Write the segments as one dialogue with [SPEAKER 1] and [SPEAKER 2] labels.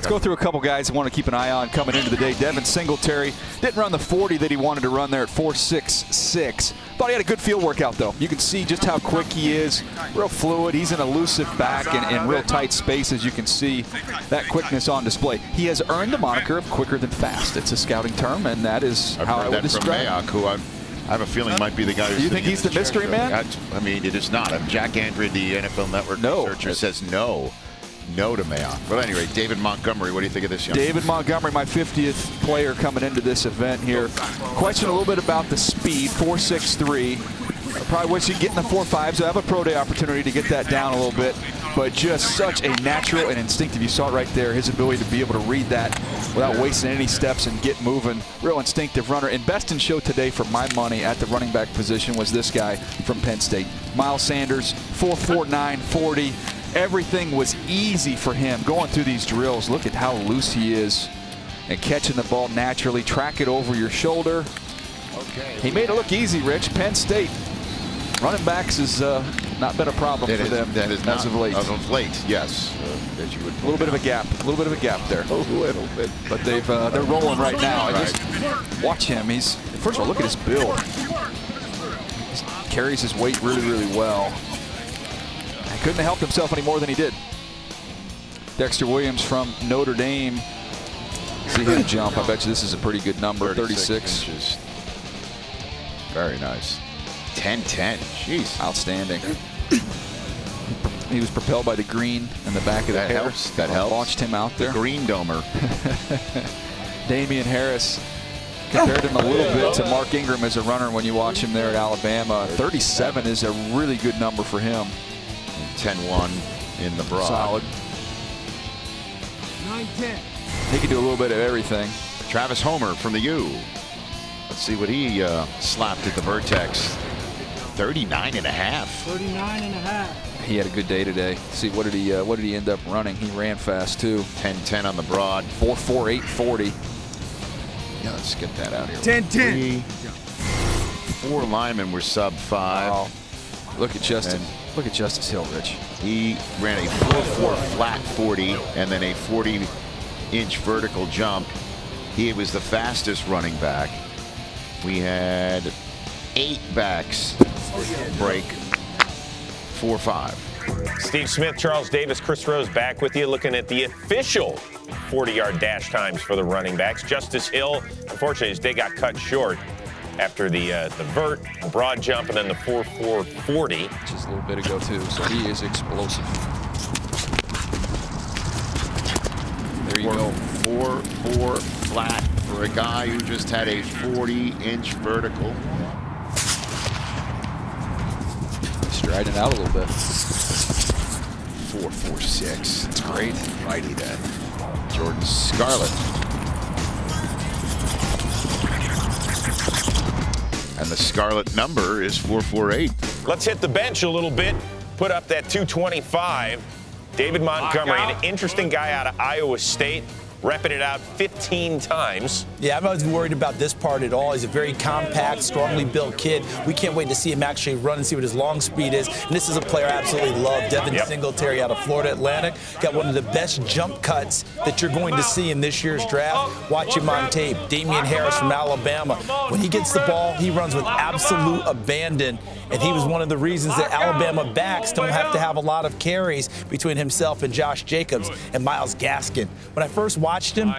[SPEAKER 1] Let's go through a couple guys I want to keep an eye on coming into the day. Devin Singletary didn't run the 40 that he wanted to run there at 4.66. Thought he had a good field workout, though. You can see just how quick he is. Real fluid. He's an elusive back in, in real tight spaces. You can see that quickness on display. He has earned the moniker of quicker than fast. It's a scouting term, and that is
[SPEAKER 2] I've
[SPEAKER 1] how I would
[SPEAKER 2] that from
[SPEAKER 1] describe
[SPEAKER 2] Mayock, who I've, I have a feeling might be the guy who's
[SPEAKER 1] You think he's the mystery man?
[SPEAKER 2] I, I mean, it is not. I'm Jack Andrew, the NFL Network
[SPEAKER 1] No.
[SPEAKER 2] researcher, says no. No to Mayock. But anyway, David Montgomery, what do you think of this young
[SPEAKER 1] David Montgomery, my 50th player coming into this event here. Question a little bit about the speed, 4.63. Probably wish he'd get in the 4.5s. So have a pro day opportunity to get that down a little bit. But just such a natural and instinctive. You saw it right there. His ability to be able to read that without wasting any steps and get moving. Real instinctive runner. And best in show today for my money at the running back position was this guy from Penn State. Miles Sanders, 4.49, 40. Everything was easy for him going through these drills. Look at how loose he is and catching the ball naturally. Track it over your shoulder.
[SPEAKER 2] Okay.
[SPEAKER 1] He made it look easy, Rich. Penn State running backs has uh, not been a problem for
[SPEAKER 2] is,
[SPEAKER 1] them
[SPEAKER 2] that is
[SPEAKER 1] as of late.
[SPEAKER 2] As of late, yes. Uh, as you would
[SPEAKER 1] a little bit of a gap, a little bit of a gap there.
[SPEAKER 2] A little bit.
[SPEAKER 1] But they've uh, they're rolling right now. And Just watch him. He's first of all, look at his build. He carries his weight really, really well. Couldn't have helped himself any more than he did. Dexter Williams from Notre Dame. See him jump. I bet you this is a pretty good number. 36.
[SPEAKER 2] inches. Very nice. 10-10. Jeez.
[SPEAKER 1] Outstanding. He was propelled by the green in the back of the
[SPEAKER 2] That
[SPEAKER 1] hair.
[SPEAKER 2] helps. That
[SPEAKER 1] Uh,
[SPEAKER 2] helps.
[SPEAKER 1] Launched him out
[SPEAKER 2] The
[SPEAKER 1] there.
[SPEAKER 2] green domer.
[SPEAKER 1] Damien Harris compared him a little bit to Mark Ingram as a runner when you watch him there at Alabama. 37 is a really good number for him.
[SPEAKER 2] 10-1 in the broad.
[SPEAKER 1] Solid.
[SPEAKER 3] 9-10.
[SPEAKER 1] He can do a little bit of everything.
[SPEAKER 2] Travis Homer from the U. Let's see what he uh, slapped at the Vertec. 39 and a half.
[SPEAKER 3] 39 and a half.
[SPEAKER 1] He had a good day today. See what did he uh, what did he end up running? He ran fast too.
[SPEAKER 2] 10-10 on the broad.
[SPEAKER 1] 4.48 40.
[SPEAKER 2] Yeah, let's get that out here.
[SPEAKER 3] 10-10.
[SPEAKER 2] Four linemen were sub five.
[SPEAKER 1] Wow. Look at Justin.
[SPEAKER 2] And-
[SPEAKER 1] Look at Justice Hill, Rich.
[SPEAKER 2] He ran a 4-4 flat 40 and then a 40 inch vertical jump. He was the fastest running back. We had eight backs break 4-5.
[SPEAKER 4] Steve Smith, Charles Davis, Chris Rose back with you looking at the official 40-yard dash times for the running backs. Justice Hill, unfortunately, his day got cut short after the uh, the vert, broad jump, and then the 4-4 40.
[SPEAKER 1] Just a little bit ago too. So he is explosive. There you go.
[SPEAKER 2] Four, four flat for a guy who just had a 40 inch vertical.
[SPEAKER 1] Striding out a little bit.
[SPEAKER 2] Four, four, six. It's great. Righty then. Jordan Scarlett. The Scarlett number is 448.
[SPEAKER 4] Let's hit the bench a little bit. Put up that 225. David Montgomery, an interesting guy out of Iowa State, repping it out 15 times.
[SPEAKER 5] Yeah, I'm not worried about this part at all. He's a very compact, strongly built kid. We can't wait to see him actually run and see what his long speed is. And this is a player I absolutely love. Devin
[SPEAKER 4] Yep.
[SPEAKER 5] Singletary out of Florida Atlantic. Got one of the best jump cuts that you're going to see in this year's draft. Watch him on tape. Damien Harris from Alabama. When he gets the ball, he runs with absolute abandon. And he was one of the reasons that Alabama backs don't have to have a lot of carries between himself and Josh Jacobs and Myles Gaskin. When I first watched him,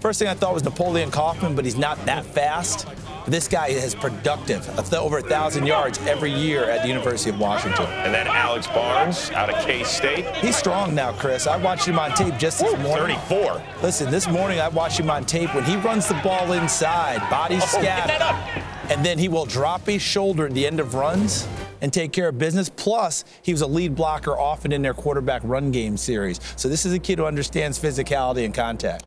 [SPEAKER 5] First thing I thought was Napoleon Kaufman, but he's not that fast. But this guy is productive, over a thousand yards every year at the University of Washington.
[SPEAKER 4] And then Alex Barnes out of K-State,
[SPEAKER 5] He's strong now, Chris. I watched him on tape just this morning.
[SPEAKER 4] 34.
[SPEAKER 5] Listen, this morning I watched him on tape when he runs the ball inside, body
[SPEAKER 4] Oh, get
[SPEAKER 5] scattered,
[SPEAKER 4] that up.
[SPEAKER 5] And then he will drop his shoulder at the end of runs and take care of business. Plus, he was a lead blocker often in their quarterback run game series. So this is a kid who understands physicality and contact.